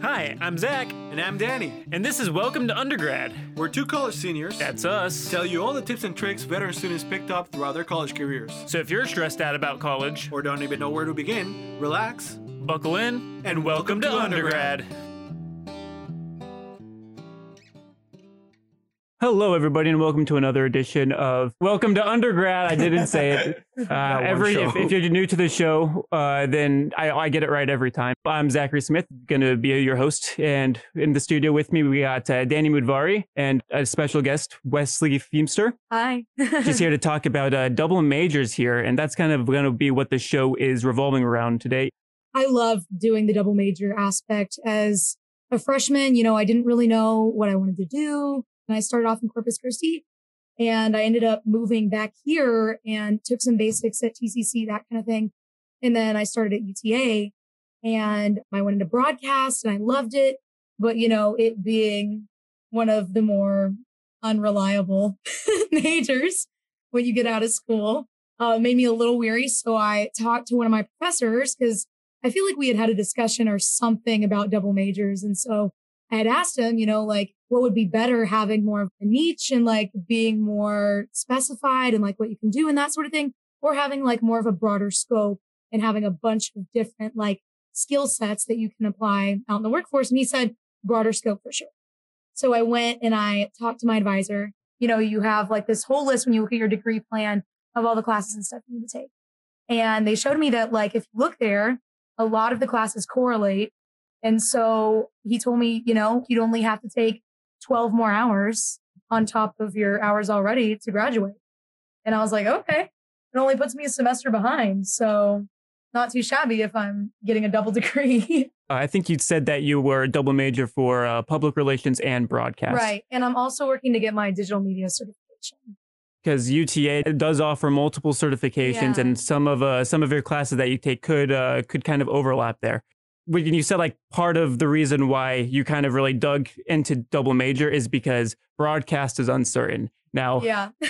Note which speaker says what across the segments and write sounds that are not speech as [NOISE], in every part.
Speaker 1: Hi, I'm Zach,
Speaker 2: And I'm Danny.
Speaker 1: and this is Welcome to Undergrad.
Speaker 2: We're two college seniors.
Speaker 1: That's us.
Speaker 2: tell you all the tips and tricks veteran students picked up throughout their college careers.
Speaker 1: So if you're stressed out about college,
Speaker 2: Or don't even know where to begin, relax.
Speaker 1: buckle in and welcome to Undergrad. Hello, everybody, and welcome to another edition of Welcome to Undergrad. I didn't say it. [LAUGHS] Uh, every if, if you're new to the show, uh, then I, I get it right every time. I'm Zachary Smith, going to be your host, and in the studio with me we got uh, Danny Mudvari and a special guest Weslee Feemster.
Speaker 3: Hi. [LAUGHS]
Speaker 1: Just here to talk about uh, double majors here, and that's kind of going to be what the show is revolving around today.
Speaker 3: I love doing the double major aspect. As a freshman, you know, I didn't really know what I wanted to do. And I started off in Corpus Christi and I ended up moving back here and took some basics at TCC, that kind of thing. And then I started at UTA and I went into broadcast and I loved it. But, you know, it being one of the more unreliable [LAUGHS] majors when you get out of school uh, made me a little weary. So I talked to one of my professors because I feel like we had had a discussion or something about double majors. And so I had asked him, you know, like what would be better having more of a niche and like being more specified and like what you can do and that sort of thing, or having like more of a broader scope and having a bunch of different like skill sets that you can apply out in the workforce. And he said broader scope for sure. So I went and I talked to my advisor. You know, you have like this whole list when you look at your degree plan of all the classes and stuff you need to take. And they showed me that like if you look there, a lot of the classes correlate. And so he told me, you know, you'd only have to take 12 more hours on top of your hours already to graduate. And I was like, okay, it only puts me a semester behind. So not too shabby if I'm getting a double [LAUGHS] degree.
Speaker 1: I think you said that you were a double major for uh, public relations and broadcast.
Speaker 3: right. And I'm also working to get my digital media certification.
Speaker 1: Because UTA does offer multiple certifications,
Speaker 3: Yeah.
Speaker 1: and some of uh, some of your classes that you take could uh, could kind of overlap there. When you said like part of the reason why you kind of really dug into double major is because broadcast is uncertain. Now
Speaker 3: Yeah. [LAUGHS]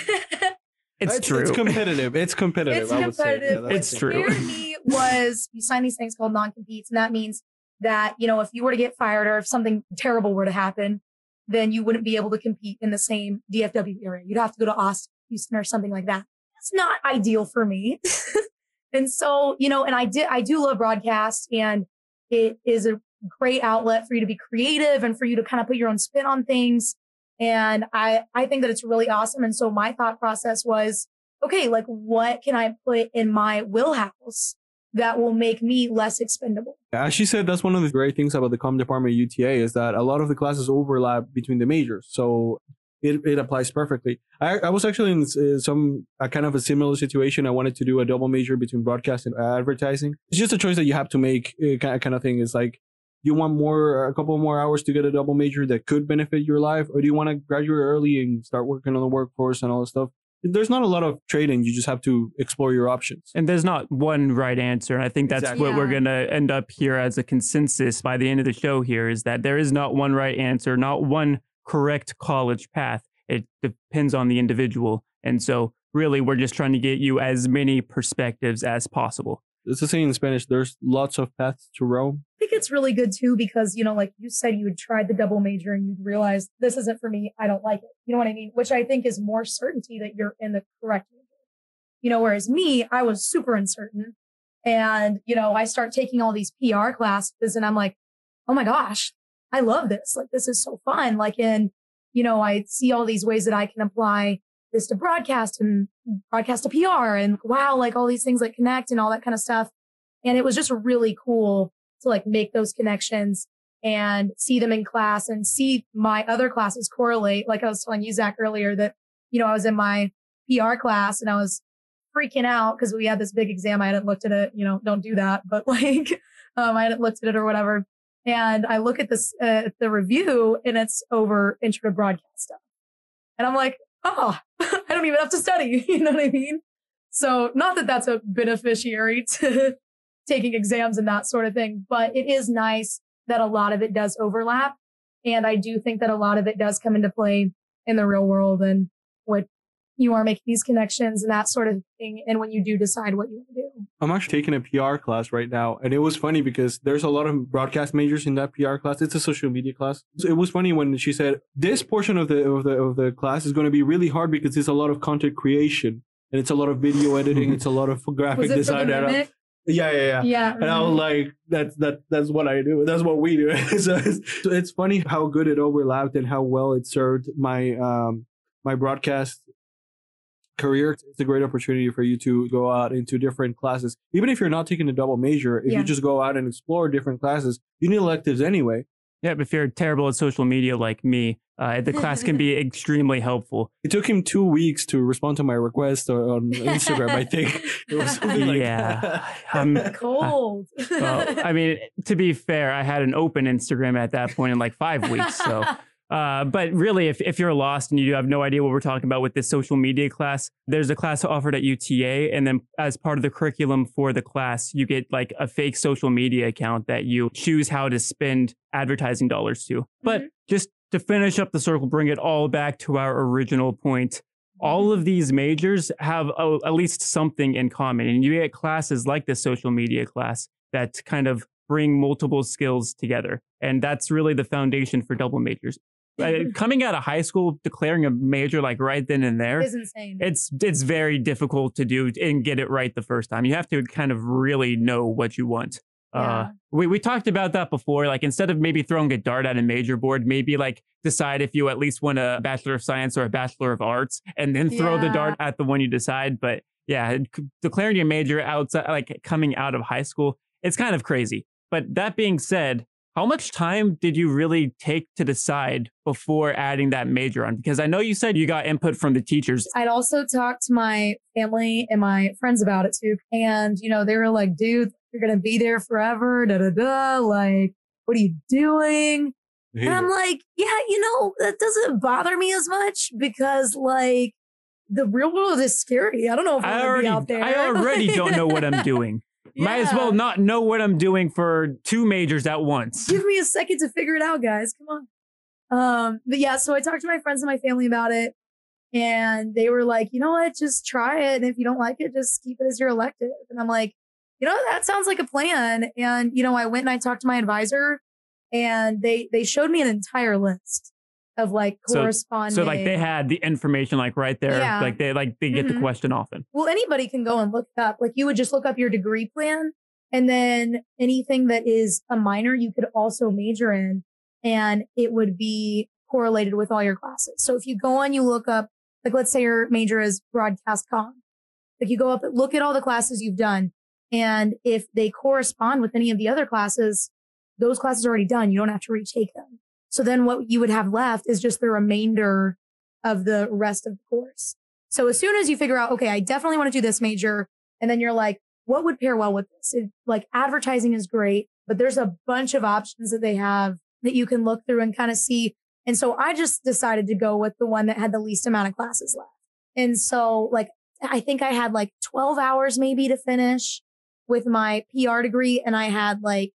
Speaker 1: it's, true.
Speaker 2: It's competitive. It's competitive.
Speaker 3: It's
Speaker 2: I would say.
Speaker 3: competitive.
Speaker 2: that's
Speaker 1: It's true.
Speaker 3: scared me was you sign these things called non-competes, and that means that you know if you were to get fired or if something terrible were to happen, then you wouldn't be able to compete in the same DFW area. You'd have to go to Austin, Houston, or something like that. That's not ideal for me. [LAUGHS] and so you know, and I did I do love broadcast, and it is a great outlet for you to be creative and for you to kind of put your own spin on things. And I I think that it's really awesome. And so my thought process was okay, like what can I put in my wheelhouse that will make me less expendable?
Speaker 2: As she said, that's one of the great things about the com department at UTA is that a lot of the classes overlap between the majors. So it, it applies perfectly. I, I was actually in uh, some a kind of a similar situation. I wanted to do a double major between broadcast and advertising. It's just a choice that you have to make. Uh, kind kind of thing. It's like you want more a couple more hours to get a double major that could benefit your life, or do you want to graduate early and start working on the workforce and all this stuff? There's not a lot of trading. You just have to explore your options.
Speaker 1: And there's not one right answer. And I think that's
Speaker 2: Exactly.
Speaker 1: what we're going to end up here as a consensus by the end of the show here is that there is not one right answer, not one correct college path. It depends on the individual. And so, really, we're just trying to get you as many perspectives as possible.
Speaker 2: It's the saying in Spanish. There's lots of paths to Rome.
Speaker 3: I think it's really good too because, you know, like you said, you had tried the double major and you realized this isn't for me. I don't like it. You know what I mean? Which I think is more certainty that you're in the correct major. You know, whereas me, I was super uncertain. And, you know, I start taking all these PR classes and I'm like, oh my gosh, I love this. Like, this is so fun. Like, and, you know, I see all these ways that I can apply this to broadcast and broadcast to PR and wow, like all these things like connect and all that kind of stuff. And it was just really cool to like make those connections and see them in class and see my other classes correlate. Like I was telling you, Zach, earlier that, you know, I was in my PR class and I was freaking out because we had this big exam. I hadn't looked at it, you know, don't do that, but [LAUGHS] like, um, I hadn't looked at it or whatever. And I look at this, uh, the review and it's over intro to broadcast stuff. And I'm like, oh, [LAUGHS] I don't even have to study. [LAUGHS] You know what I mean? So not that that's a beneficiary [LAUGHS] to taking exams and that sort of thing, but it is nice that a lot of it does overlap. And I do think that a lot of it does come into play in the real world and you are making these connections and that sort of thing. And when you do decide what you want to do.
Speaker 2: I'm actually taking a PR class right now. And it was funny because there's a lot of broadcast majors in that PR class. It's a social media class. So it was funny when she said this portion of the of the of the class is going to be really hard because it's a lot of content creation and it's a lot of video editing. it's a lot of [LAUGHS] graphic design. Yeah, yeah, yeah.
Speaker 3: Yeah.
Speaker 2: And I was like, that's that that's what I do. That's what we do. [LAUGHS] so, it's, so it's funny how good it overlapped and how well it served my um my broadcast career. It's a great opportunity for you to go out into different classes. Even if you're not taking a double major, if
Speaker 3: Yeah.
Speaker 2: you just go out and explore different classes, you need electives anyway.
Speaker 1: Yeah, but if you're terrible at social media like me, uh, the class can be [LAUGHS] extremely helpful.
Speaker 2: It took him two weeks to respond to my request on Instagram. I think [LAUGHS] it was something like
Speaker 1: Yeah.
Speaker 2: that.
Speaker 1: Um, [LAUGHS]
Speaker 3: Cold.
Speaker 1: well, I mean, to be fair, I had an open Instagram at that point in like five weeks. So, uh, but really, if, if you're lost and you have no idea what we're talking about with this social media class, there's a class offered at UTA. And then as part of the curriculum for the class, you get like a fake social media account that you choose how to spend advertising dollars to. But
Speaker 3: Mhm.
Speaker 1: just to finish up the circle, bring it all back to our original point. All of these majors have a, at least something in common. And you get classes like this social media class that kind of bring multiple skills together. And that's really the foundation for double majors. Uh, coming out of high school, declaring a major like right then and there,
Speaker 3: is insane.
Speaker 1: it's it's very difficult to do and get it right the first time. You have to kind of really know what you want.
Speaker 3: Yeah.
Speaker 1: Uh, we we talked about that before. Like instead of maybe throwing a dart at a major board, maybe like decide if you at least want a bachelor of science or a bachelor of arts, and then throw the dart at the one you decide. But yeah, declaring your major outside, like coming out of high school, it's kind of crazy. But that being said, how much time did you really take to decide before adding that major on? Because I know you said you got input from the teachers.
Speaker 3: I'd also talked to my family and my friends about it too. And, you know, they were like, dude, you're going to be there forever. Da da da. Like, what are you doing? And I'm like, yeah, you know, that doesn't bother me as much because, like, the real world is scary. I don't know if
Speaker 1: I
Speaker 3: I'm
Speaker 1: already,
Speaker 3: out there.
Speaker 1: I already don't know what I'm [LAUGHS] doing. Might as well not know what I'm doing for two majors at once.
Speaker 3: Give me a second to figure it out, guys. Come on. Um, but yeah, so I talked to my friends and my family about it, and they were like, you know what, just try it. And if you don't like it, just keep it as your elective. And I'm like, you know, that sounds like a plan. And you know, I went and I talked to my advisor, and they they showed me an entire list of like
Speaker 1: So-
Speaker 3: corresponding.
Speaker 1: So like they had the information like right there.
Speaker 3: Yeah.
Speaker 1: Like they like they get the
Speaker 3: Mhm.
Speaker 1: question often.
Speaker 3: Well, anybody can go and look up. Like you would just look up your degree plan and then anything that is a minor, you could also major in and it would be correlated with all your classes. So if you go on, you look up, like let's say your major is broadcast com. Like you go up, look at all the classes you've done. And if they correspond with any of the other classes, those classes are already done. You don't have to retake them. So then what you would have left is just the remainder of the rest of the course. So as soon as you figure out, okay, I definitely want to do this major, and then you're like, what would pair well with this? It, like advertising is great, but there's a bunch of options that they have that you can look through and kind of see. And so I just decided to go with the one that had the least amount of classes left. And so like, I think I had like 12 hours maybe to finish with my PR degree. And I had like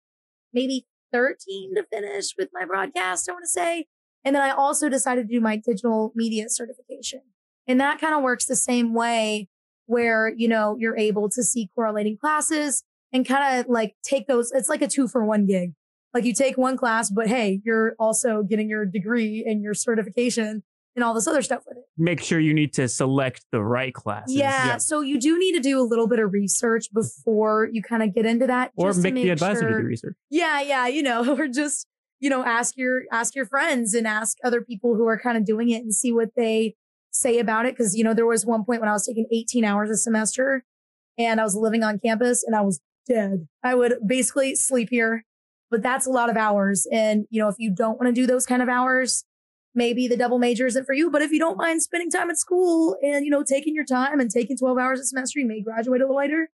Speaker 3: maybe 13 to finish with my broadcast, I want to say. And then I also decided to do my digital media certification. And that kind of works the same way where, you know, you're able to see correlating classes and kind of like take those. It's like a two for one gig. Like you take one class, but hey, you're also getting your degree and your certification and all this other stuff with it.
Speaker 1: Make sure you need to select the right classes.
Speaker 3: Yeah, So you do need to do a little bit of research before you kind of get into that.
Speaker 1: Or
Speaker 3: just to
Speaker 1: make the advisor do the research.
Speaker 3: yeah, yeah, you know, [LAUGHS] or just, you know, ask your ask your friends and ask other people who are kind of doing it and see what they say about it cuz you know, there was one point when I was taking 18 hours a semester and I was living on campus and I was dead. I would basically sleep here, but that's a lot of hours and you know, if you don't want to do those kind of hours, maybe the double major isn't for you, but if you don't mind spending time at school and you know, taking your time and taking 12 hours a semester, you may graduate a little later.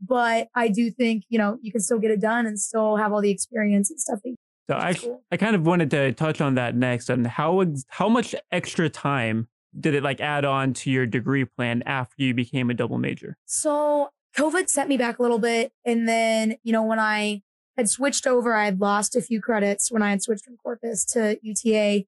Speaker 3: But I do think, you know, you can still get it done and still have all the experience and stuff.
Speaker 1: So I,
Speaker 3: Cool.
Speaker 1: I kind of wanted to touch on that next and how how much extra time did it like add on to your degree plan after you became a double major?
Speaker 3: So COVID set me back a little bit. And then, you know, when I had switched over, I had lost a few credits when I had switched from Corpus to UTA.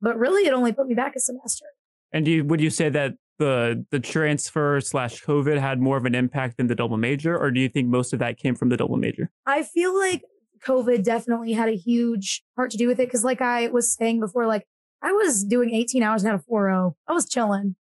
Speaker 3: But really, it only put me back a semester.
Speaker 1: And do you, would you say that the the transfer slash COVID had more of an impact than the double major, or do you think most of that came from the double major?
Speaker 3: I feel like COVID definitely had a huge part to do with it. Cause like I was saying before, like I was doing 18 hours and had a 4.0. I was chilling.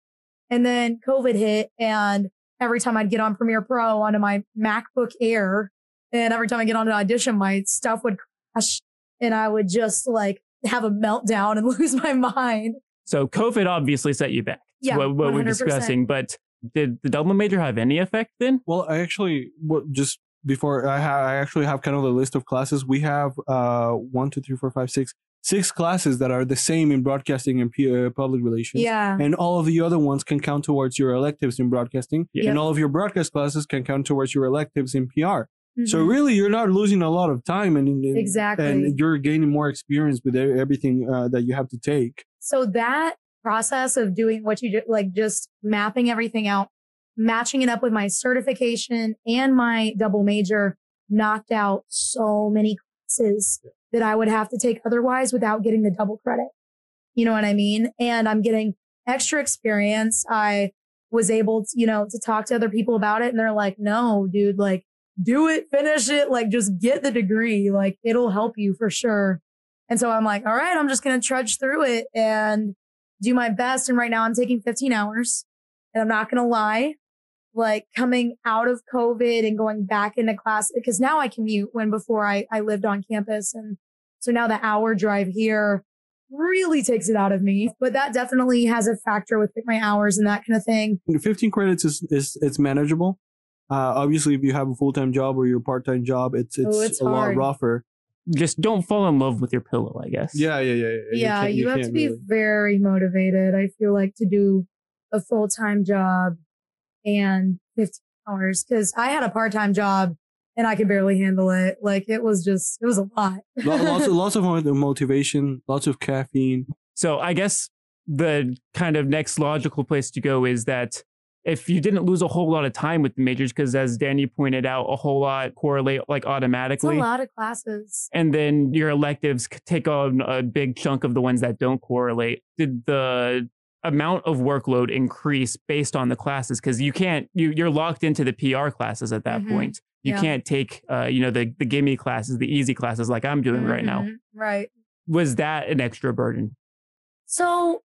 Speaker 3: And then COVID hit and every time I'd get on Premiere Pro onto my MacBook Air and every time I get onto audition, my stuff would crash and I would just like have a meltdown and [LAUGHS] lose my mind.
Speaker 1: So COVID obviously set you back.
Speaker 3: Yeah,
Speaker 1: what, what we're discussing, but did the double major have any effect then?
Speaker 2: Well, I actually what just before I ha- I actually have kind of a list of classes. We have uh one, two, three, four, five, six, six classes that are the same in broadcasting and P- uh, public relations.
Speaker 3: Yeah.
Speaker 2: And all of the other ones can count towards your electives in broadcasting,
Speaker 1: Yeah.
Speaker 2: and all of your broadcast classes can count towards your electives in PR. So
Speaker 3: Mhm.
Speaker 2: really, you're not losing a lot of time, and, and
Speaker 3: Exactly.
Speaker 2: and you're gaining more experience with everything uh, that you have to take.
Speaker 3: So that process of doing what you do, like just mapping everything out, matching it up with my certification and my double major knocked out so many classes that I would have to take otherwise without getting the double credit. You know what I mean? And I'm getting extra experience. I was able to, you know, to talk to other people about it and they're like, no, dude, like do it, finish it, like just get the degree. Like it'll help you for sure. And so I'm like, all right, I'm just going to trudge through it and do my best. And right now I'm taking 15 hours and I'm not going to lie, like coming out of COVID and going back into class because now I commute when before I, I lived on campus. And so now the hour drive here really takes it out of me, but that definitely has a factor with my hours and that kind of thing.
Speaker 2: 15 credits is, is it's manageable. Uh, obviously, if you have a full time job or your part time job, it's it's,
Speaker 3: Oh, it's
Speaker 2: a lot rougher.
Speaker 1: Just don't fall in love with your pillow, I guess.
Speaker 2: Yeah, yeah, yeah. yeah.
Speaker 3: yeah,
Speaker 2: can't-
Speaker 3: you, have to be
Speaker 2: really-
Speaker 3: very motivated. I feel like to do a full time job and 15 hours because I had a part time job and I could barely handle it. Like it was just, it was a lot.
Speaker 2: Lo- lots of [LAUGHS] lots of motivation, lots of caffeine.
Speaker 1: So I guess the kind of next logical place to go is that if you didn't lose a whole lot of time with the majors, because as Danny pointed out, a whole lot correlate like automatically.
Speaker 3: it's a lot of classes.
Speaker 1: and then your electives take on a big chunk of the ones that don't correlate. Did the amount of workload increase based on the classes? Because you can't, you, you're locked into the PR classes at that
Speaker 3: Mhm.
Speaker 1: point. You
Speaker 3: Yeah.
Speaker 1: can't take, uh, you know, the the gimme classes, the easy classes like I'm doing right now.
Speaker 3: Mhm, Right.
Speaker 1: Was that an extra burden?
Speaker 3: So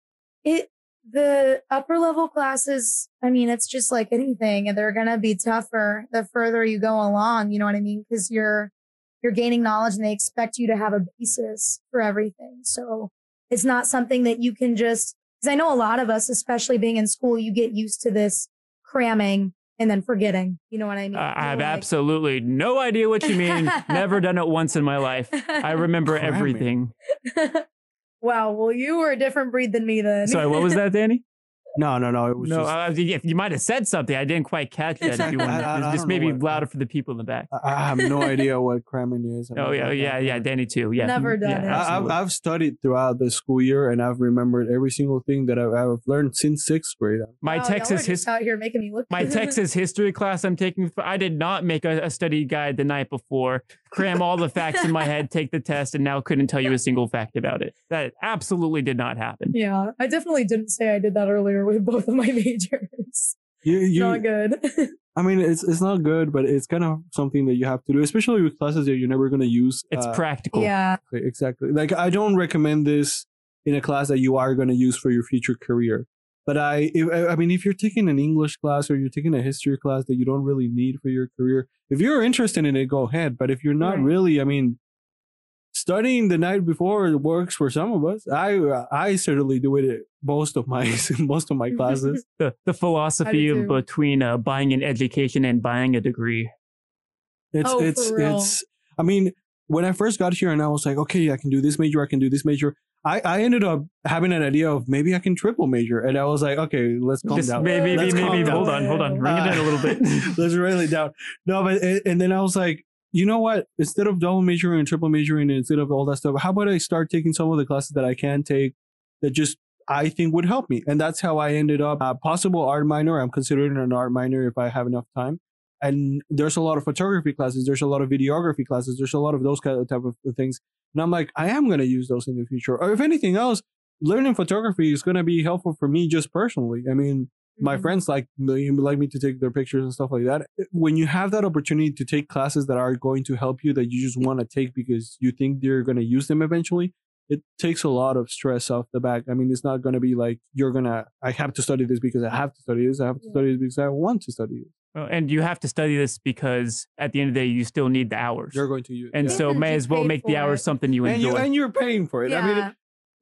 Speaker 3: it, the upper level classes, I mean, it's just like anything and they're going to be tougher the further you go along. You know what I mean? Cause you're, you're gaining knowledge and they expect you to have a basis for everything. So it's not something that you can just, cause I know a lot of us, especially being in school, you get used to this cramming and then forgetting. You know what I mean?
Speaker 1: Uh, I have
Speaker 3: like-
Speaker 1: absolutely no idea what you mean. Never done it once in my life. I [LAUGHS] remember
Speaker 2: Cramming.
Speaker 1: everything. [LAUGHS]
Speaker 3: wow. Well, you were a different breed than me then.
Speaker 1: Sorry, what was that, Danny? [LAUGHS]
Speaker 2: No, no, no. It was
Speaker 1: No,
Speaker 2: just.
Speaker 1: uh, you, you might have said something. I didn't quite catch that. If you [LAUGHS] want,
Speaker 2: I- I- I
Speaker 1: just maybe
Speaker 2: what-
Speaker 1: louder for the people in the back.
Speaker 2: I I have no idea what cramming is. [LAUGHS]
Speaker 1: Oh yeah, yeah, yeah. Danny too. Yeah,
Speaker 3: Never done it.
Speaker 2: I, I've. I've studied throughout the school year and I've remembered every single thing that I've, I've learned since sixth grade.
Speaker 1: My
Speaker 3: Wow,
Speaker 1: Texas history.
Speaker 3: out here making me look
Speaker 1: My Texas history class I'm taking, I did not make a, a study guide the night before, cram all the facts in my head, [LAUGHS] take the test, and now couldn't tell you a single fact about it. That absolutely did not happen.
Speaker 3: Yeah, I definitely didn't say I did that earlier with both of my [LAUGHS] majors.
Speaker 2: You, you,
Speaker 3: Not good. [LAUGHS]
Speaker 2: I mean, it's it's not good, but it's kind of something that you have to do, especially with classes that you're never going to use.
Speaker 1: It's
Speaker 2: uh,
Speaker 1: practical.
Speaker 3: yeah,
Speaker 2: exactly, exactly. Like I don't recommend this in a class that you are going to use for your future career. But I, if, I mean, if you're taking an English class or you're taking a history class that you don't really need for your career, if you're interested in it, go ahead. But if you're not
Speaker 3: Right.
Speaker 2: really, I mean, studying the night before works for some of us. I I certainly do it most of my [LAUGHS] most of my classes. [LAUGHS]
Speaker 1: The, the philosophy between uh, buying an education and buying a degree.
Speaker 2: It's
Speaker 3: Oh,
Speaker 2: it's
Speaker 3: for real.
Speaker 2: it's. I mean, when I first got here and I was like, okay, I can do this major, I can do this major. I, I ended up having an idea of maybe I can triple major, and I was like, okay, let's calm
Speaker 1: Just
Speaker 2: down.
Speaker 1: maybe,
Speaker 2: Let's
Speaker 1: maybe, maybe.
Speaker 2: down.
Speaker 1: Hold on, hold on. Bring it in a little bit.
Speaker 2: Uh, [LAUGHS] let's really down. No, but and- and then I was like, you know what? Instead of double majoring and triple majoring, and instead of all that stuff, how about I start taking some of the classes that I can take that just I think would help me, and that's how I ended up a possible art minor. I'm considering an art minor if I have enough time. And there's a lot of photography classes. There's a lot of videography classes. There's a lot of those kind of type of things. And I'm like, I am going to use those in the future. Or if anything else, learning photography is going to be helpful for me just personally. I mean, my
Speaker 3: Mhm.
Speaker 2: friends like me- like me to take their pictures and stuff like that. When you have that opportunity to take classes that are going to help you that you just want to take because you think you're going to use them eventually, it takes a lot of stress off the back. I mean, it's not going to be like you're gonna. I have to study this because I have to study this. I have to study this because I want to study it.
Speaker 1: Well, and you have to study this because at the end of the day, you still need the hours.
Speaker 2: You're going to use.
Speaker 1: and
Speaker 2: yeah.
Speaker 1: so
Speaker 3: Even
Speaker 1: may as well make the hours
Speaker 3: it.
Speaker 1: something you
Speaker 2: and
Speaker 1: enjoy.
Speaker 2: you and you're paying for it. I mean,
Speaker 3: Yeah.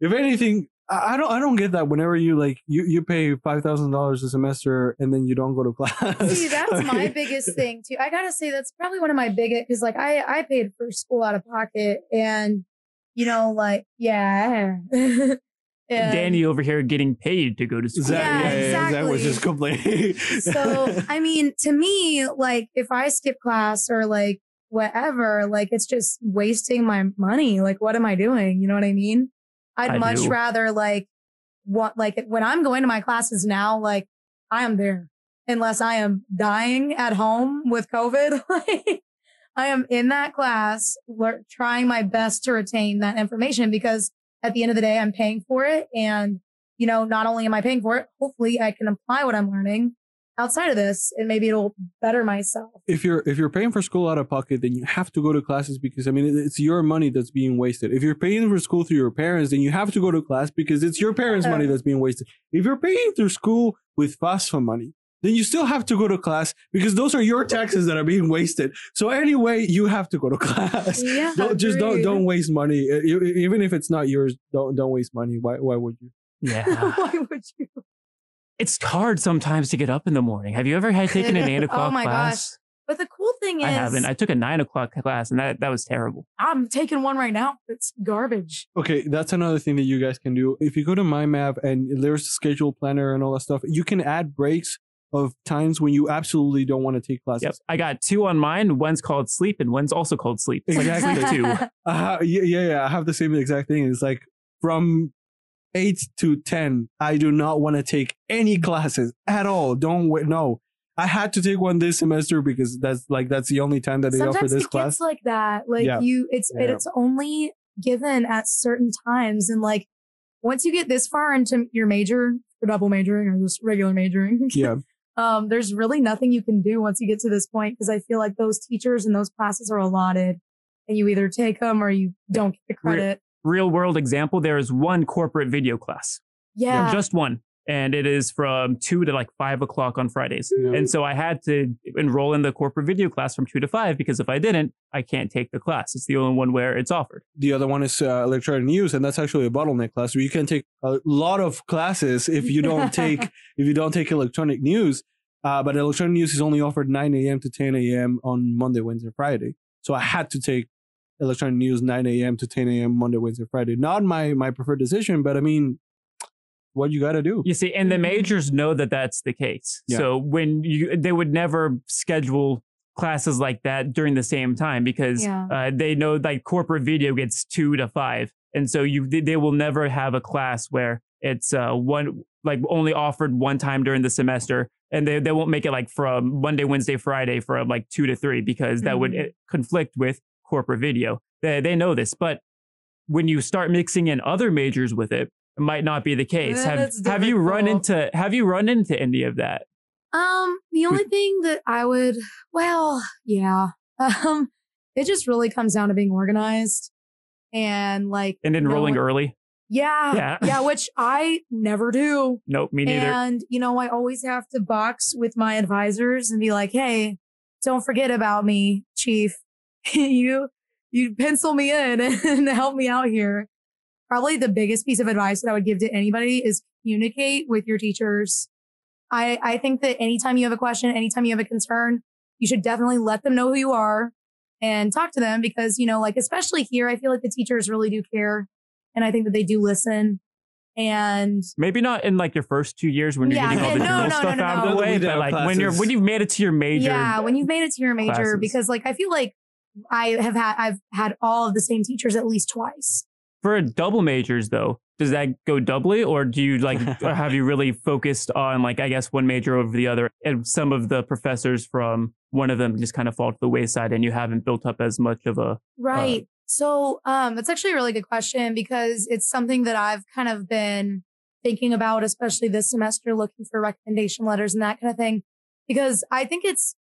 Speaker 2: if anything, I I don't I don't get that. Whenever you like you you pay five thousand dollars a semester and then you don't go to [LAUGHS] class.
Speaker 3: See, that's my biggest thing too. I gotta say that's probably one of my biggest because like I I paid for school out of pocket and you know like yeah. [LAUGHS] And
Speaker 1: Danny over here getting paid to go to school.
Speaker 2: Zach,
Speaker 3: Yeah,
Speaker 2: yeah, yeah, Zach was
Speaker 3: exactly.
Speaker 2: just complaining. [LAUGHS]
Speaker 3: So I mean, to me, like if I skip class or like whatever, like it's just wasting my money. Like what am I doing? You know what I mean? I'd
Speaker 1: I
Speaker 3: much
Speaker 1: do.
Speaker 3: rather like what like when I'm going to my classes now, like I am there unless I am dying at home with COVID. [LAUGHS] Like I am in that class, lear- trying my best to retain that information because at the end of the day, I'm paying for it. And, you know, not only am I paying for it, hopefully I can apply what I'm learning outside of this and maybe it'll better myself.
Speaker 2: if you're if you're paying for school out of pocket, then you have to go to classes because I mean it's your money that's being wasted. If you're paying for school through your parents, then you have to go to class because it's your parents' money that's being wasted. If you're paying through school with FAFSA money, then you still have to go to class because those are your taxes that are being wasted. So anyway, you have to go to [LAUGHS] class.
Speaker 3: Yeah.
Speaker 2: Don't, just don't don't waste money. Uh, e- Even if it's not yours, don't don't waste money. Why why would you?
Speaker 1: Yeah. [LAUGHS]
Speaker 3: Why would you?
Speaker 1: it's hard sometimes to get up in the morning. Have you ever had taken an eight [LAUGHS]
Speaker 3: oh
Speaker 1: o'clock class?
Speaker 3: Oh my gosh. But the cool thing is,
Speaker 1: I haven't. I took a nine o'clock class and that, that was terrible.
Speaker 3: I'm taking one right now. It's garbage.
Speaker 2: Okay, that's another thing that you guys can do. If you go to MyMav and there's a schedule planner and all that stuff, you can add breaks of times when you absolutely don't want to take classes.
Speaker 1: Yep. I got two on mine. One's called sleep and one's also called sleep. It's like
Speaker 2: Exactly.
Speaker 1: sleep two. [LAUGHS]
Speaker 2: Uh, yeah, yeah, yeah. I have the same exact thing. It's like from eight to ten, I do not want to take any classes at all. Don't wait. No, I had to take one this semester because that's like that's the only time that they offer this
Speaker 3: it
Speaker 2: class.
Speaker 3: gets like that. Like
Speaker 2: Yeah.
Speaker 3: you, it's
Speaker 2: Yeah.
Speaker 3: it's only given at certain times, and like once you get this far into your major, or double majoring, or just regular majoring, [LAUGHS]
Speaker 2: yeah,
Speaker 3: um, there's really nothing you can do once you get to this point because I feel like those teachers and those classes are allotted, and you either take them or you don't get the credit.
Speaker 1: Real world example, there is one corporate video class.
Speaker 3: Yeah,
Speaker 1: Just one. And it is from two to like five o'clock on Fridays.
Speaker 2: Yeah.
Speaker 1: And so I had to enroll in the corporate video class from two to five because if I didn't, I can't take the class. It's the only one where it's offered.
Speaker 2: the other one is uh, electronic news, and that's actually a bottleneck class where you can take a lot of classes if you don't [LAUGHS] take if you don't take electronic news. Uh, but electronic news is only offered 9 a.m. to 10 a.m. on Monday, Wednesday, Friday. So I had to take electronic news 9 a.m. to 10 a.m. Monday, Wednesday, Friday. Not my my preferred decision, but I mean, what you got to do?
Speaker 1: You see, and the majors know that that's the case.
Speaker 2: Yeah.
Speaker 1: So when you, they would never schedule classes like that during the same time because
Speaker 3: Yeah.
Speaker 1: uh, they know like corporate video gets two to five, and so you they- they will never have a class where it's uh one like only offered one time during the semester, and they they won't make it like from Monday, Wednesday, Friday from like two to three because that would
Speaker 3: Mhm.
Speaker 1: uh, conflict with corporate video. They they know this, but when you start mixing in other majors with it, it might not be the case. Have have you run into have you run into any of that?
Speaker 3: Um, the only thing that I would, well, yeah, [LAUGHS] um, it just really comes down to being organized and like
Speaker 1: And enrolling
Speaker 3: knowing-
Speaker 1: early?
Speaker 3: Yeah,
Speaker 1: Yeah.
Speaker 3: yeah, which I never do. [LAUGHS]
Speaker 1: Nope, me neither.
Speaker 3: And you know, I always have to box with my advisors and be like, "Hey, don't forget about me, chief. [LAUGHS] you you pencil me in and help me out here." Probably the biggest piece of advice that I would give to anybody is communicate with your teachers. I I think that anytime you have a question, anytime you have a concern, you should definitely let them know who you are and talk to them because, you know, like especially here, I feel like the teachers really do care and I think that they do listen. And
Speaker 1: Maybe not in like your first two years when you're
Speaker 3: Yeah,
Speaker 1: getting all the
Speaker 3: no, no,
Speaker 1: stuff
Speaker 3: no,
Speaker 1: out
Speaker 3: no,
Speaker 1: of the way, but
Speaker 2: have
Speaker 1: like when you're when you've made it to your major.
Speaker 3: Yeah, when you've made it to your major,
Speaker 1: classes.
Speaker 3: because like I feel like I have had I've had all of the same teachers at least twice.
Speaker 1: For a double majors though, does that go doubly or do you like or [LAUGHS] have you really focused on like I guess one major over the other and some of the professors from one of them just kind of fall to the wayside and you haven't built up as much of a
Speaker 3: Right. so um that's actually a really good question because it's something that I've kind of been thinking about, especially this semester, looking for recommendation letters and that kind of thing, because I think it's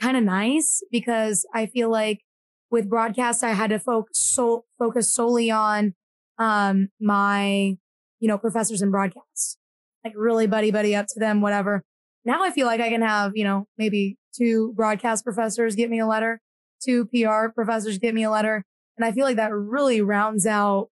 Speaker 3: kind of nice because I feel like with broadcast, I had to focus, so, focus solely on, um, my, you know, professors in broadcast, like really buddy buddy up to them, whatever. Now I feel like I can have, you know, maybe two broadcast professors get me a letter, two PR professors get me a letter. And I feel like that really rounds out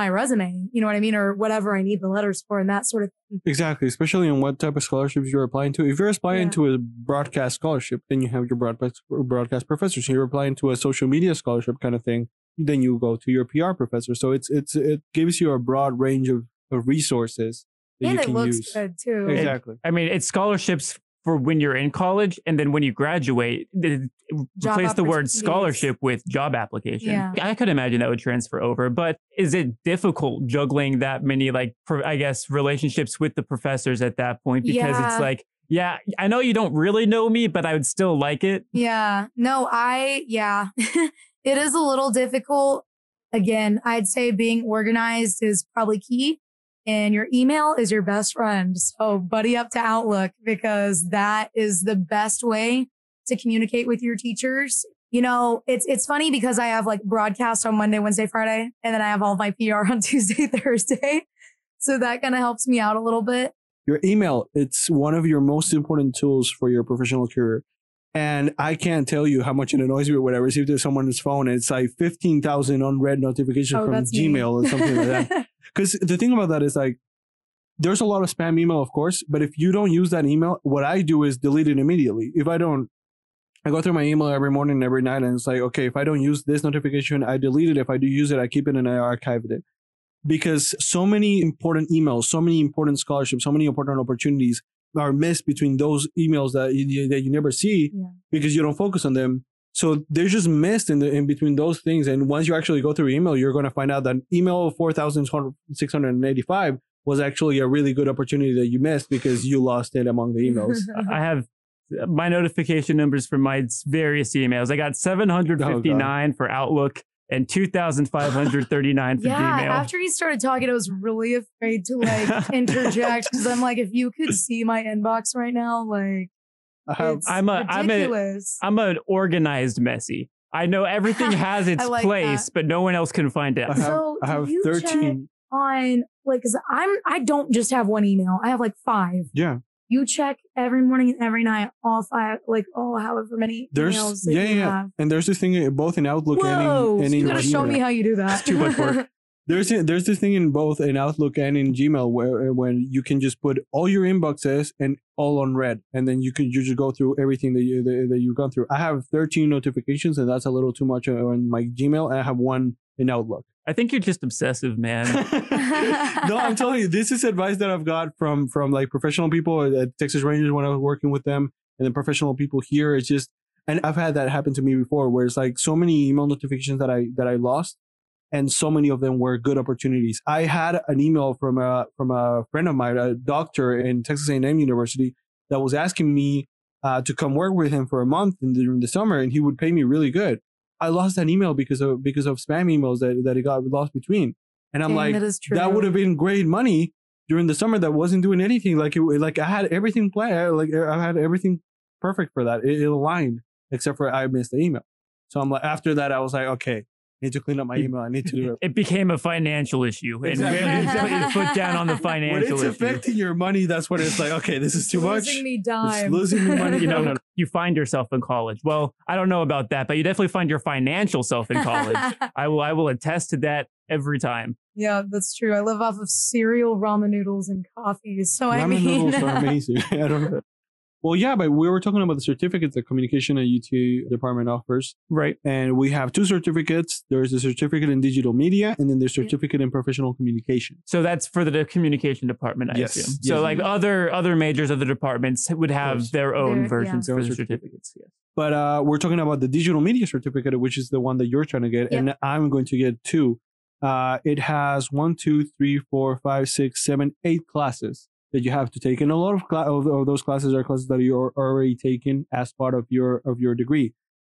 Speaker 3: my resume, you know what I mean? Or whatever I need the letters for and that sort of thing.
Speaker 2: Exactly, especially in what type of scholarships you're applying to. If you're applying
Speaker 3: Yeah.
Speaker 2: to a broadcast scholarship, then you have your broadcast broadcast professors. If you're applying to a social media scholarship kind of thing, then you go to your PR professor. So it's it's it gives you a broad range of, of resources that
Speaker 3: And
Speaker 2: you
Speaker 3: it
Speaker 2: can
Speaker 3: looks
Speaker 2: use.
Speaker 3: good too.
Speaker 2: Exactly.
Speaker 1: I mean, it's scholarships for when you're in college, and then when you graduate, replace the word scholarship with job application.
Speaker 3: Yeah.
Speaker 1: I could imagine that would transfer over, but is it difficult juggling that many, like, pro- I guess, relationships with the professors at that point? Because
Speaker 3: Yeah.
Speaker 1: it's like, yeah, I know you don't really know me, but I would still like it.
Speaker 3: Yeah. No, I, yeah, [LAUGHS] it is a little difficult. Again, I'd say being organized is probably key and your email is your best friend. So buddy up to Outlook because that is the best way to communicate with your teachers. You know, it's, it's funny because I have like broadcast on Monday, Wednesday, Friday, and then I have all my [LAUGHS] PR on Tuesday, [LAUGHS] Thursday. So that kind of helps me out a little bit.
Speaker 2: Your email, it's one of your most important tools for your professional career. And I can't tell you how much it annoys me when I receive to someone's phone and it's like 15,000 unread notifications
Speaker 3: Oh,
Speaker 2: from
Speaker 3: me.
Speaker 2: Gmail or something like that. [LAUGHS] Because the thing about that is like, there's a lot of spam email, of course, but if you don't use that email, what I do is delete it immediately. If I don't, I go through my email every morning and every night, and it's like, okay, if I don't use this notification, I delete it. If I do use it, I keep it and I archive it. Because so many important emails, so many important scholarships, so many important opportunities are missed between those emails that you, that you never see
Speaker 3: Yeah.
Speaker 2: because you don't focus on them. So they're just missed in the in between those things. And once you actually go through email, you're going to find out that email four thousand six hundred and eighty five was actually a really good opportunity that you missed because you lost it among the emails. [LAUGHS]
Speaker 1: I have uh, my notification numbers for my various emails. I got 759 for Outlook and 2,539 for
Speaker 3: yeah,
Speaker 1: Gmail.
Speaker 3: after he started talking, I was really afraid to like [LAUGHS] interject because I'm like, if you could see my inbox right now, like
Speaker 2: I have
Speaker 3: it's
Speaker 1: I'm a- I'm a-
Speaker 3: ridiculous.
Speaker 1: I'm an organized messy. I know everything [LAUGHS] has its
Speaker 3: like
Speaker 1: place, but no one else can find it.
Speaker 2: I have,
Speaker 3: So,
Speaker 2: I have
Speaker 3: you
Speaker 2: thirteen.
Speaker 3: on like, cause I'm I don't just have one email. I have like five.
Speaker 2: Yeah,
Speaker 3: You check every morning and every night, all five, like all however many
Speaker 2: there's
Speaker 3: emails
Speaker 2: yeah yeah,
Speaker 3: have.
Speaker 2: and there's this thing uh, both in Outlook
Speaker 3: Whoa!
Speaker 2: and in, and
Speaker 3: so
Speaker 2: in
Speaker 3: you gotta show me how you do that.
Speaker 1: It's too much work. [LAUGHS]
Speaker 2: There's there's this thing in both in Outlook and in Gmail where when you can just put all your inboxes and all on red, and then you can you just go through everything that you that, that you've gone through. I have 13 notifications, and that's a little too much on my Gmail. And I have one in Outlook.
Speaker 1: I think you're just obsessive, man.
Speaker 2: no, I'm [LAUGHS] telling you, this is advice that I've got from from like professional people at Texas Rangers when I was working with them, and then professional people here. It's just, and I've had that happen to me before, where it's like so many email notifications that I that I lost, and so many of them were good opportunities. I had an email from a from a friend of mine, a doctor in Texas A&M University, that was asking me uh, to come work with him for a month in the, during the summer, and he would pay me really good. I lost that email because of because of spam emails that that it got lost between, and I'm
Speaker 3: Dang,
Speaker 2: like,
Speaker 3: that is true.
Speaker 2: that would have been great money during the summer that wasn't doing anything. Like it, like I had everything planned. Like I had everything perfect for that. It, it aligned except for I missed the email. So I'm like, after that, I was like, okay, I need to clean up my email. I need to do it.
Speaker 1: It became a financial issue. And
Speaker 2: Exactly.
Speaker 1: really [LAUGHS] put your foot down on the
Speaker 2: When
Speaker 1: financial
Speaker 2: it's
Speaker 1: issue.
Speaker 2: affecting your money, that's when it's like, okay, this is too much.
Speaker 3: Losing me
Speaker 2: It's
Speaker 3: dime.
Speaker 2: losing me money.
Speaker 1: you [LAUGHS] know,
Speaker 2: No, no,
Speaker 1: you find yourself in college. Well, I don't know about that, but you definitely find your financial self in college. [LAUGHS] I will I will attest to that every time.
Speaker 3: yeah, that's true. I live off of cereal, ramen noodles, and coffee. So I mean,
Speaker 2: Ramen
Speaker 3: mean, [LAUGHS]
Speaker 2: noodles are [LAUGHS] amazing. I don't know. Well, yeah, but we were talking about the certificates that communication at UT department offers.
Speaker 1: Right.
Speaker 2: And we have two certificates. There's a certificate in digital media and then there's certificate in professional communication.
Speaker 1: So that's for the communication department, I
Speaker 2: Yes,
Speaker 1: assume.
Speaker 2: yes.
Speaker 1: So like other other majors of the departments would have
Speaker 2: course.
Speaker 1: their own
Speaker 3: Their-
Speaker 1: versions
Speaker 2: yeah.
Speaker 1: for
Speaker 2: Their
Speaker 1: the
Speaker 2: own
Speaker 1: certificates. Yes.
Speaker 2: But uh, we're talking about the digital media certificate, which is the one that you're trying to get. And I'm going to get two. Uh, it has one, two, three, four, five, six, seven, eight classes that you have to take. And a lot of, cla- of, of those classes are classes that you're already taken as part of your of your degree.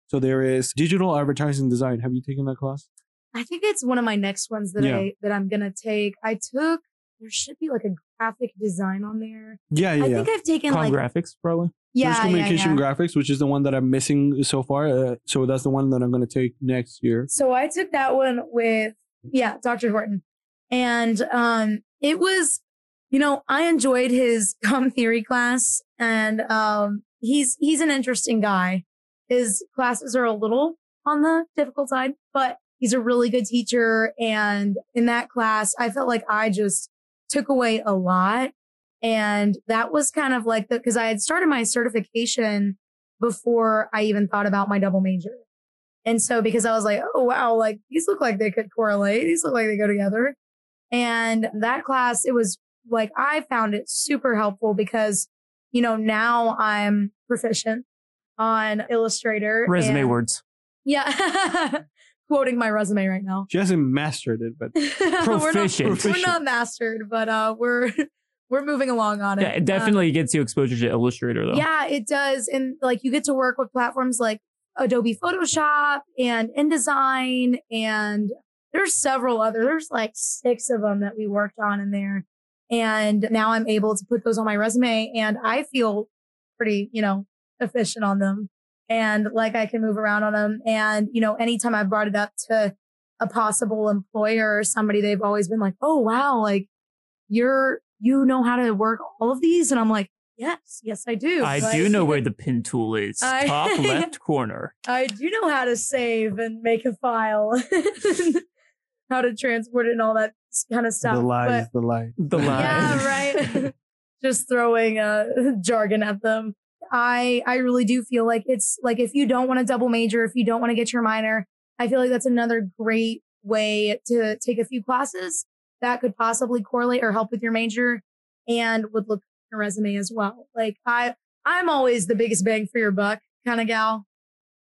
Speaker 2: So there is digital advertising design. Have you taken that class?
Speaker 3: I think it's one of my next ones that
Speaker 2: Yeah.
Speaker 3: I that I'm gonna take. I took there should be like a graphic design on there.
Speaker 2: Yeah, yeah,
Speaker 3: I
Speaker 2: yeah.
Speaker 3: think I've taken
Speaker 1: Com
Speaker 3: like
Speaker 1: graphics, probably.
Speaker 3: yeah,
Speaker 2: There's
Speaker 3: yeah,
Speaker 2: communication
Speaker 3: yeah.
Speaker 2: graphics, which is the one that I'm missing so far. Uh, so that's the one that I'm going to take next year.
Speaker 3: So I took that one with yeah, Dr. Horton. And um it was you know, I enjoyed his [LAUGHS] com theory class and um he's he's an interesting guy. His classes are a little on the difficult side, but he's a really good teacher and in that class I felt like I just took away a lot and that was kind of like the cuz I had started my certification before I even thought about my double major. And so because I was like, oh wow, like these look like they could correlate. These look like they go together. And that class, it was like I found it super helpful because, you know, now I'm proficient on Illustrator.
Speaker 1: Resume
Speaker 3: and-
Speaker 1: words.
Speaker 3: Yeah. [LAUGHS] Quoting my resume right now.
Speaker 2: She hasn't mastered it, but [LAUGHS]
Speaker 3: we're, not,
Speaker 1: Proficient.
Speaker 3: we're not mastered, but uh we're [LAUGHS] we're moving along on it.
Speaker 1: Yeah, it
Speaker 3: Uh,
Speaker 1: definitely gets you exposure to Illustrator, though.
Speaker 3: yeah, it does. And like you get to work with platforms like Adobe Photoshop and InDesign and there's several other there's like six of them that we worked on in there. And now I'm able to put those on my resume and I feel pretty, you know, efficient on them and like I can move around on them. And, you know, anytime I've brought it up to a possible employer or somebody, they've always been like, Oh, wow. Like you're, you know how to work all of these. And I'm like, yes, yes, I do.
Speaker 1: I
Speaker 3: Like,
Speaker 1: do know where [LAUGHS] the pin tool is.
Speaker 3: I-
Speaker 1: Top [LAUGHS] left corner.
Speaker 3: I do know how to save and make a file, [LAUGHS] how to transport it and all that kind of stuff.
Speaker 2: the lies,
Speaker 3: But
Speaker 2: the lie.
Speaker 1: The [LAUGHS] line.
Speaker 3: yeah, right. [LAUGHS] Just throwing uh, [LAUGHS] jargon at them. I I really do feel like it's like if you don't want to double major, if you don't want to get your minor, I feel like that's another great way to take a few classes that could possibly correlate or help with your major and would look at your resume as well. Like I I'm always the biggest bang for your buck kind of gal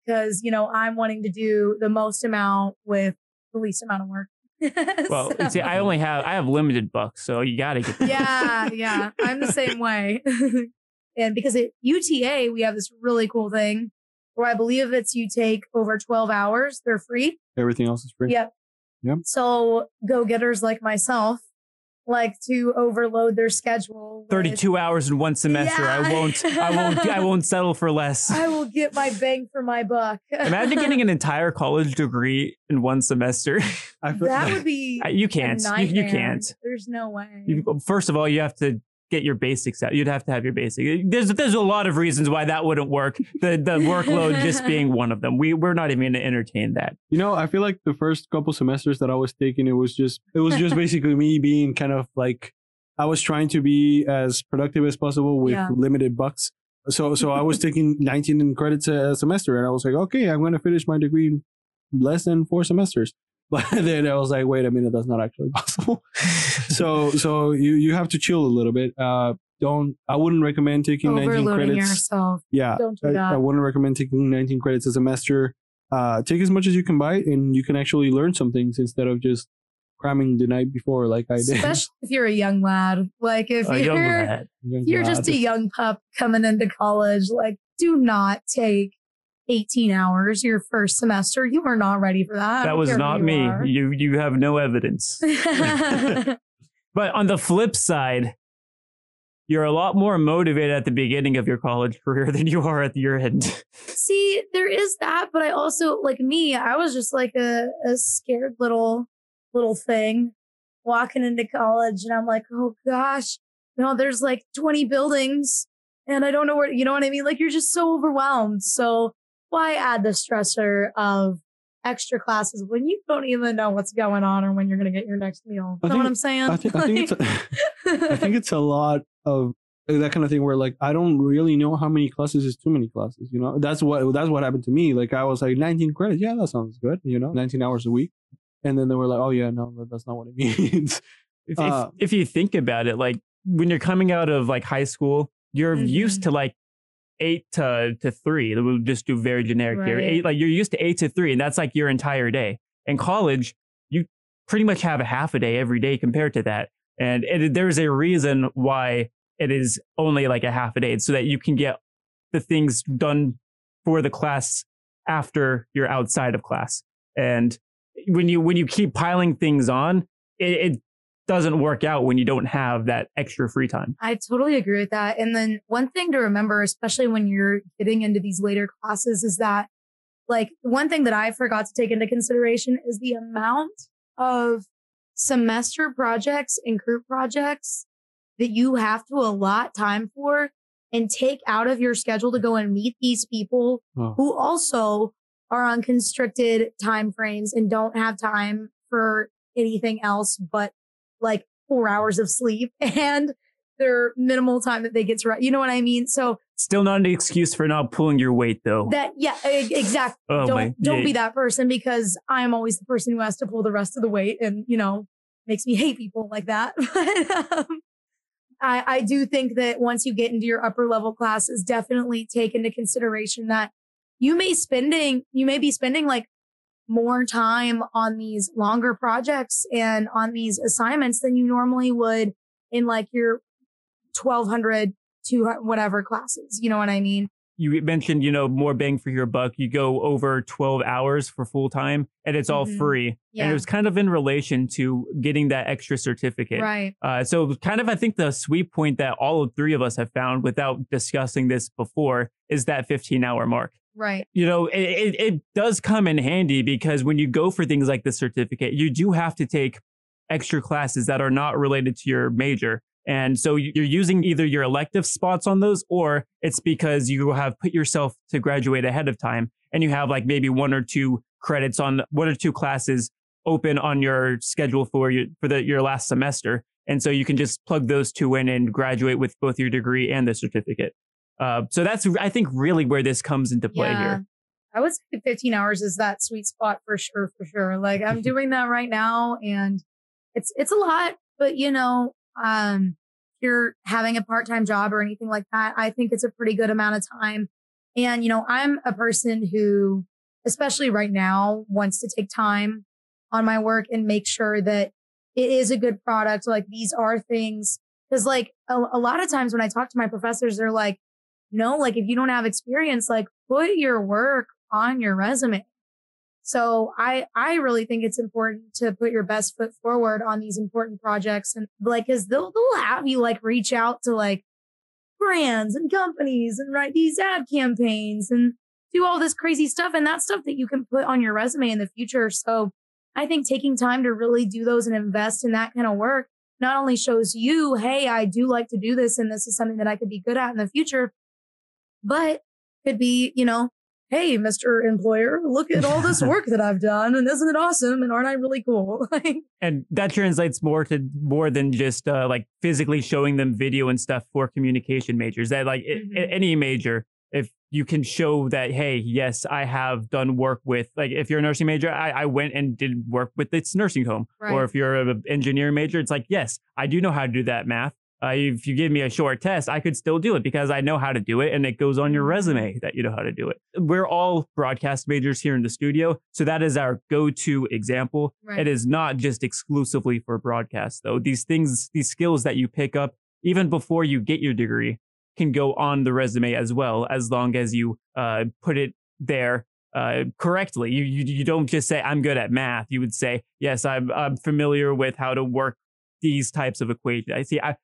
Speaker 3: because you know I'm wanting to do the most amount with the least amount of work. [LAUGHS]
Speaker 1: Well,
Speaker 3: So-
Speaker 1: see, I only have I have limited bucks, so you got to get. The
Speaker 3: yeah, yeah. I'm the same way. [LAUGHS] and because at UTA, we have this really cool thing where I believe it's you take over 12 hours, they're free.
Speaker 2: Everything else is free.
Speaker 3: Yep.
Speaker 2: Yep.
Speaker 3: So go getters like myself like to overload their schedule. with,
Speaker 1: Thirty-two hours in one semester. I won't. I won't. I won't [LAUGHS] settle for less.
Speaker 3: I will get my bang for my buck.
Speaker 1: Imagine getting an [LAUGHS] entire college degree in one semester.
Speaker 3: That [LAUGHS] would be
Speaker 1: you can't. You, you can't.
Speaker 3: There's no way.
Speaker 1: You, first of all, you have to get your basics out. You'd have to have your basic. There's there's a lot of reasons why that wouldn't work. The the [LAUGHS] workload just being one of them. We we're not even going to entertain that.
Speaker 2: You know, I feel like the first couple semesters that I was taking, it was just it was just basically me being kind of like I was trying to be as productive as possible with
Speaker 3: Yeah.
Speaker 2: limited bucks. So so I was taking [LAUGHS] 19 credits a semester, and I was like, okay, I'm going to finish my degree in less than four semesters. [LAUGHS] But then I was like, wait a minute, that's not actually [LAUGHS] possible. so [LAUGHS] so you you have to chill a little bit. Uh, don't I wouldn't recommend taking 19
Speaker 3: Overloading
Speaker 2: credits.
Speaker 3: yourself.
Speaker 2: Yeah,
Speaker 3: Don't do
Speaker 2: I,
Speaker 3: that.
Speaker 2: I wouldn't recommend taking 19 credits as a semester. Uh, take as much as you can buy, and you can actually learn some things instead of just cramming the night before, like I did.
Speaker 3: Especially if you're a young lad. Like if
Speaker 1: A
Speaker 3: you're
Speaker 1: lad.
Speaker 3: you're just a young pup coming into college, like do not take 18 hours your first semester. You are not ready for that.
Speaker 1: That was not
Speaker 3: you
Speaker 1: me.
Speaker 3: are.
Speaker 1: You you have no evidence. [LAUGHS] [LAUGHS] But on the flip side, you're a lot more motivated at the beginning of your college [LAUGHS] career than you are at your end.
Speaker 3: See, there is that, but I also like me, I was just like a, a scared little little thing walking into college and I'm like, oh gosh, you know, there's like 20 buildings and I don't know where you know what I mean? Like you're just so overwhelmed. So why add the stressor of extra classes when you don't even know what's going on or when you're gonna get your next meal?
Speaker 2: I
Speaker 3: know
Speaker 2: think-
Speaker 3: what I'm saying?
Speaker 2: I think, I think it's a, [LAUGHS] I think it's a lot of that kind of thing where like I don't really know how many classes is too many classes. You know, that's what that's what happened to me. Like I was like 19 credits, yeah, that sounds good. You know, 19 hours a week, and then they were like, oh yeah, no, that's not what it [LAUGHS] means.
Speaker 1: If,
Speaker 2: Uh,
Speaker 1: if, if you think about it, like when you're coming out of like high school, you're used
Speaker 3: Mhm.
Speaker 1: to like eight to, to three. We'll just do very generic here. Eight, like you're used to eight to three, and that's like your entire day. In college, you pretty much have a half a day every day compared to that. And it, there's a reason why it is only like a half a day. So that you can get the things done for the class after you're outside of class. And when you when you keep piling things on, it, it doesn't work out when you don't have that extra free time.
Speaker 3: I totally agree with that. And then one thing to remember, especially when you're getting into these later classes, is that like one thing that I forgot to take into consideration is the amount of semester projects and group projects that you have to allot time for and take out of your schedule to go and meet these people
Speaker 2: Oh.
Speaker 3: who also are on constricted time frames and don't have time for anything else but like four hours of sleep [LAUGHS] and their minimal time that they get to rest. You know what I mean? So
Speaker 1: Still not an excuse for not pulling your weight though.
Speaker 3: that, yeah, exactly.
Speaker 1: oh
Speaker 3: don't
Speaker 1: my,
Speaker 3: don't
Speaker 1: yeah.
Speaker 3: be that person because I'm always the person who has to pull the rest of the weight and, you know, makes me hate people like that. [LAUGHS] But um, I, I do think that once you get into your upper level classes, definitely take into consideration that you may spending, you may be spending like more time on these longer projects and on these assignments than you normally would in like your 1200 to whatever classes. You know what I mean?
Speaker 1: you mentioned, you know, more bang for your buck. You go over 12 hours for full time and it's all
Speaker 3: Mhm.
Speaker 1: free. And it was kind of in relation to getting that extra certificate.
Speaker 3: Right.
Speaker 1: Uh, so, kind of, I think the sweet point that all of three of us have found without discussing this before is that 15 hour mark.
Speaker 3: Right.
Speaker 1: You know, it, it, it does come in handy because when you go for things like the certificate, you do have to take extra classes that are not related to your major. And so you're using either your elective spots on those or it's because you have put yourself to graduate ahead of time and you have like maybe one or two credits on one or two classes open on your schedule for your for the your last semester. And so you can just plug those two in and graduate with both your degree and the certificate. Uh, so that's I think really where this comes into play here.
Speaker 3: I would say 15 hours is that sweet spot for sure, for sure. Like I'm [LAUGHS] doing that right now and it's it's a lot, but you know, um you're having a part-time job or anything like that, I think it's a pretty good amount of time. And you know, I'm a person who especially right now wants to take time on my work and make sure that it is a good product. Like these are things because like a, a lot of times when I talk to my professors, they're like, no, like if you don't have experience, like put your work on your resume. So I, I really think it's important to put your best foot forward on these important projects and like, cause they'll, they'll have you like reach out to like brands and companies and write these ad campaigns and do all this crazy stuff. And that's stuff that you can put on your resume in the future. So I think taking time to really do those and invest in that kind of work not only shows you, Hey, I do like to do this and this is something that I could be good at in the future, but could be, you know, hey, Mr. Employer, look at all this [LAUGHS] work that I've done. And isn't it awesome? And aren't I really cool? [LAUGHS]
Speaker 1: And that translates more to more than just uh, like physically showing them video and stuff for communication majors that like i-
Speaker 3: Mhm.
Speaker 1: any major if you can show that hey yes i have done work with like if you're a nursing major i, I went and did work with this nursing home or if you're an engineering major it's like yes i do know how to do that math uh, if you give me a short test i could still do it because i know how to do it and it goes on your resume that you know how to do it we're all broadcast majors here in the studio so that is our go-to example
Speaker 3: Right.
Speaker 1: it is not just exclusively for broadcast, though. These things, these skills that you pick up even before you get your degree can go on the resume as well, as long as you uh, put it there uh, correctly. You, you you don't just say I'm good at math. You would say yes, I'm I'm familiar with how to work these types of equations. I see. I,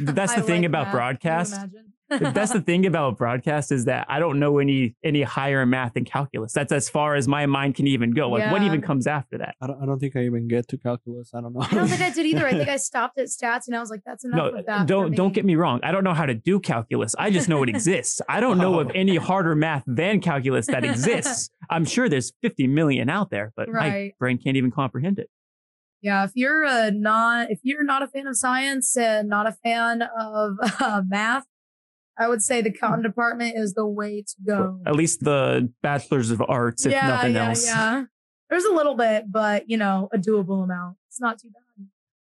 Speaker 1: that's the
Speaker 3: I
Speaker 1: thing
Speaker 3: like
Speaker 1: about
Speaker 3: math.
Speaker 1: Broadcast. that's the [LAUGHS] thing about broadcast is that I don't know any any higher math than calculus. That's as far as my mind can even go. Like what even comes after that?
Speaker 2: I don't, I don't think I even get to calculus. I don't know.
Speaker 3: I don't think I did either. I think [LAUGHS] I stopped at stats and I was like, that's enough
Speaker 1: No,
Speaker 3: that.
Speaker 1: don't don't get me wrong. I don't know how to do calculus. I just know it [LAUGHS] exists. I don't know of
Speaker 2: Oh.
Speaker 1: any harder math than calculus that exists. I'm sure there's 50 million out there, but my brain can't even comprehend it.
Speaker 3: Yeah, if you're a not if you're not a fan of science and not a fan of [LAUGHS] uh, math, I would say the accounting department is the way to go.
Speaker 1: At least the bachelor's of arts, if
Speaker 3: yeah,
Speaker 1: nothing
Speaker 3: yeah,
Speaker 1: else.
Speaker 3: yeah. There's a little bit, but you know, a doable amount. It's not too bad.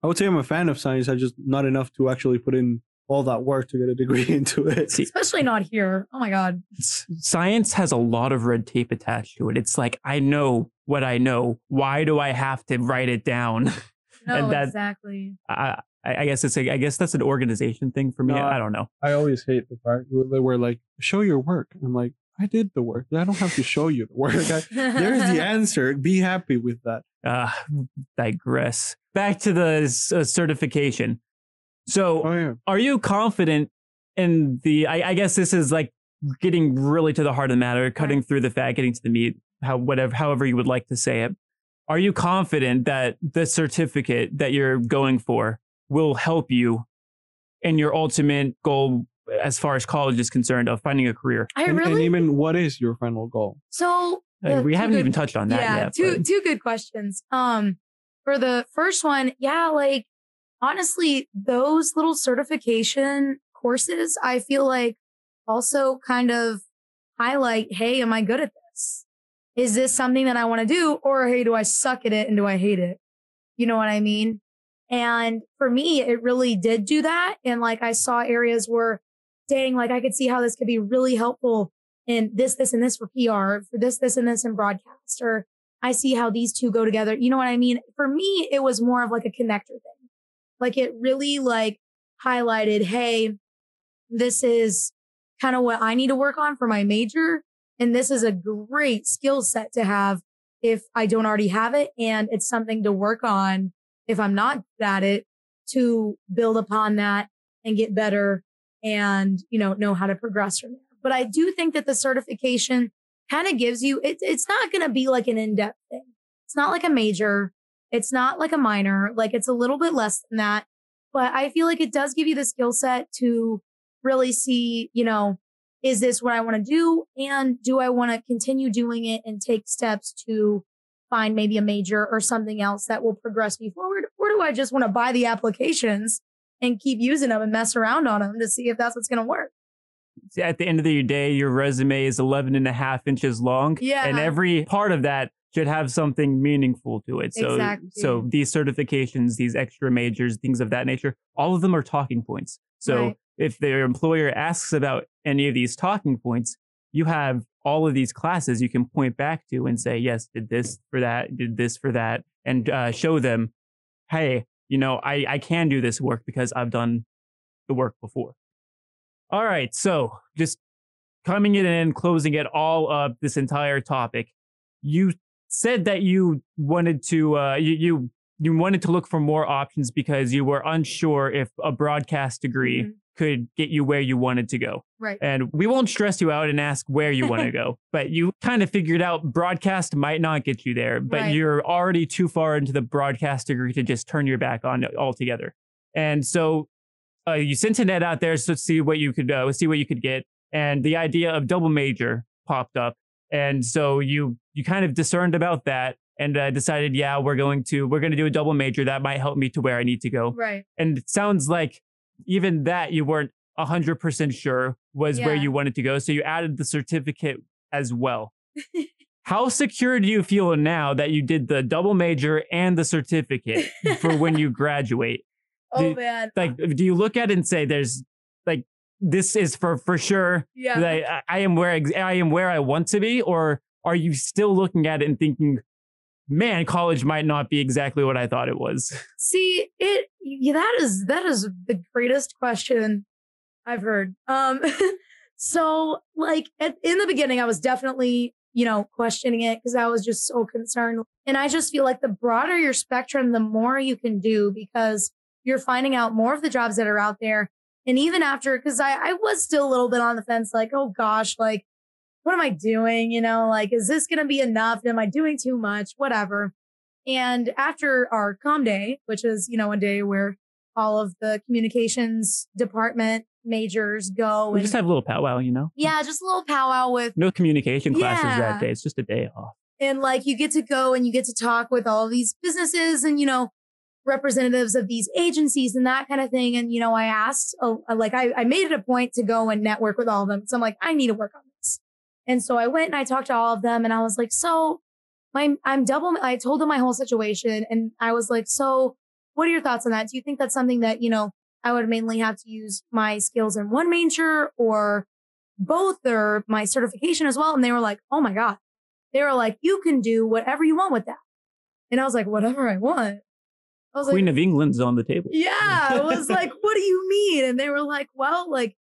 Speaker 2: I would say I'm a fan of science. I just not enough to actually put in all that work to get a degree [LAUGHS] into it.
Speaker 1: See,
Speaker 3: Especially not here. Oh my god.
Speaker 1: science has a lot of red tape attached to it. It's like I know what I know. Why do I have to write it down? [LAUGHS]
Speaker 3: No,
Speaker 1: And that-
Speaker 3: exactly.
Speaker 1: I, I I guess it's a, I guess that's an organization thing for me.
Speaker 2: No,
Speaker 1: I don't know.
Speaker 2: I always hate the part where they were like, "Show your work." I'm like, I did the work. I don't have to show you the work. I, [LAUGHS] there's the answer. Be happy with that.
Speaker 1: Uh, digress. Back to the uh, certification. So,
Speaker 2: Oh yeah.
Speaker 1: are you confident in the? I, I guess this is like getting really to the heart of the matter, cutting through the fat, getting to the meat. How whatever, however you would like to say it. Are you confident that the certificate that you're going for will help you in your ultimate goal as far as college is concerned of finding a career?
Speaker 3: I
Speaker 2: And, and even what is your final goal?
Speaker 3: so
Speaker 1: Uh, we haven't
Speaker 3: good-
Speaker 1: even touched on that
Speaker 3: yeah,
Speaker 1: yet.
Speaker 3: two
Speaker 1: but-
Speaker 3: two good questions. Um, for the first one, yeah, like honestly, those little certification courses, I feel like also kind of highlight, hey, am I good at this? Is this something that I want to do, or hey, do I suck at it and do I hate it? You know what I mean? And for me, it really did do that. And like I saw areas where, dang, like I could see how this could be really helpful in this, this, and this for PR, for this, this, and this in broadcast, or I see how these two go together. You know what I mean? For me, it was more of like a connector thing. Like it really like highlighted, hey, this is kind of what I need to work on for my major. And this is a great skill set to have if I don't already have it. And it's something to work on if I'm not at it to build upon that and get better and, you know, know how to progress from there. But I do think that the certification kind of gives you, it, it's not going to be like an in-depth thing. It's not like a major. It's not like a minor. Like it's a little bit less than that. But I feel like it does give you the skill set to really see, you know, is this what I want to do? And do I want to continue doing it and take steps to find maybe a major or something else that will progress me forward? Or do I just want to buy the applications and keep using them and mess around on them to see if that's what's going to work?
Speaker 1: at the end of the day, your resume is 11 and a half inches long.
Speaker 3: Yeah.
Speaker 1: And every part of that should have something meaningful to it. So,
Speaker 3: Exactly.
Speaker 1: so these certifications, these extra majors, things of that nature, all of them are talking points. So
Speaker 3: Right.
Speaker 1: if their employer asks about any of these talking points, you have all of these classes you can point back to and say, yes, did this for that, did this for that, and uh, show them, hey, you know, I, I can do this work because I've done the work before. All right. So just coming in and closing it all up, this entire topic, you said that you wanted to, uh, you, you, you wanted to look for more options because you were unsure if a broadcast degree
Speaker 3: Mhm.
Speaker 1: could get you where you wanted to go.
Speaker 3: Right.
Speaker 1: And we won't stress you out and ask where you want to [LAUGHS] go, but you kind of figured out broadcast might not get you there, but
Speaker 3: Right.
Speaker 1: you're already too far into the broadcast degree to just turn your back on it altogether. And so uh, you sent a net out there to see what you could uh, see what you could get, and the idea of double major popped up, and so you you kind of discerned about that and uh, decided, yeah, we're going to we're going to do a double major that might help me to where I need to go.
Speaker 3: Right.
Speaker 1: And it sounds like even that you weren't hundred percent sure was where you wanted to go, so you added the certificate as well. [LAUGHS] How secure do you feel now that you did the double major and the certificate for when you [LAUGHS] graduate?
Speaker 3: Oh
Speaker 1: Do-
Speaker 3: man.
Speaker 1: like do you look at it and say there's like this is for for sure
Speaker 3: yeah.
Speaker 1: that I, I am where I am where I want to be or are you still looking at it and thinking man college might not be exactly what I thought it was [LAUGHS]
Speaker 3: See, it that is that is the greatest question I've heard. Um [LAUGHS] so like at, in the beginning I was definitely, you know, questioning it because I was just so concerned. And I just feel like the broader your spectrum, the more you can do because you're finding out more of the jobs that are out there. And even after, because I, I was still a little bit on the fence, like, oh gosh, like, what am I doing? You know, like, is this going to be enough? Am I doing too much? Whatever. And after our com day, which is, you know, a day where all of the communications department majors go
Speaker 1: we
Speaker 3: and
Speaker 1: just have a little powwow you know
Speaker 3: yeah, just a little powwow with
Speaker 1: no communication classes
Speaker 3: Yeah.
Speaker 1: that day it's just a day off
Speaker 3: and like you get to go and you get to talk with all these businesses and you know representatives of these agencies and that kind of thing and you know i asked oh, like I, I made it a point to go and network with all of them so i'm like i need to work on and so i went and i talked to all of them and i was like so my i'm double i told them my whole situation and i was like so what are your thoughts on that do you think that's something that you know i would mainly have to use my skills in one major or both or my certification as well and they were like oh my god they were like, you can do whatever you want with that. And I was like, whatever I want. I was
Speaker 1: Queen
Speaker 3: like,
Speaker 1: of England's on the table
Speaker 3: yeah, I was [LAUGHS] like, what do you mean? And they were like, well, like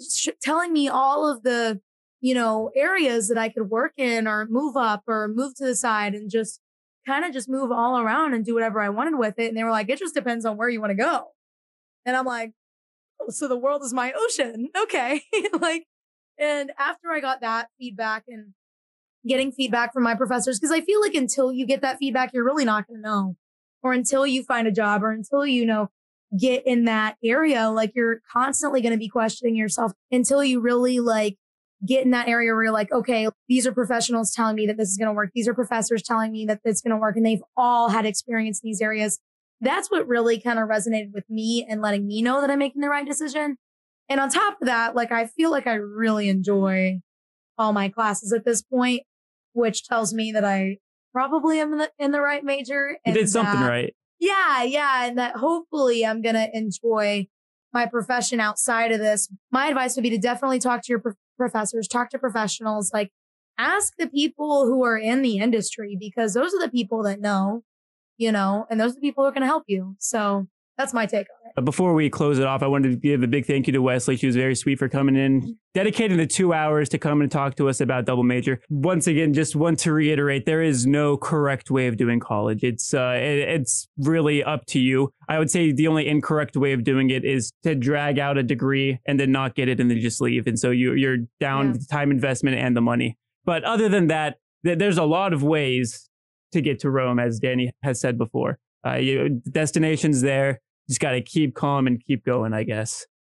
Speaker 3: sh- telling me all of the, you know, areas that I could work in or move up or move to the side and just kind of just move all around and do whatever I wanted with it. And they were like, it just depends on where you want to go. And I'm like, oh, so the world is my ocean. [LAUGHS] Okay. [LAUGHS] like, and after I got that feedback and getting feedback from my professors, because I feel like until you get that feedback, you're really not going to know. Or until you find a job or until you know, get in that area, like you're constantly going to be questioning yourself until you really like get in that area where you're like, okay, these are professionals telling me that this is going to work. These are professors telling me that it's going to work. And they've all had experience in these areas. That's what really kind of resonated with me and letting me know that I'm making the right decision. And on top of that, like, I feel like I really enjoy all my classes at this point, which tells me that I probably am in the, in the right major.
Speaker 1: You did something
Speaker 3: that,
Speaker 1: right.
Speaker 3: Yeah. Yeah. And that hopefully I'm going to enjoy my profession outside of this. My advice would be to definitely talk to your professors, talk to professionals, like ask the people who are in the industry because those are the people that know, you know, and those are the people who are going to help you. So that's my take on it.
Speaker 1: Before we close it off, I wanted to give a big thank you to Weslee. She was very sweet for coming in, dedicating the two hours to come and talk to us about double major. Once again, just want to reiterate, there is no correct way of doing college. It's uh, it, it's really up to you. I would say the only incorrect way of doing it is to drag out a degree and then not get it and then just leave. And so you you're down yeah. the time investment and the money. But other than that, th- there's a lot of ways to get to Rome, as Danny has said before. Uh, you, destinations there. Just got to keep calm and keep going, I guess.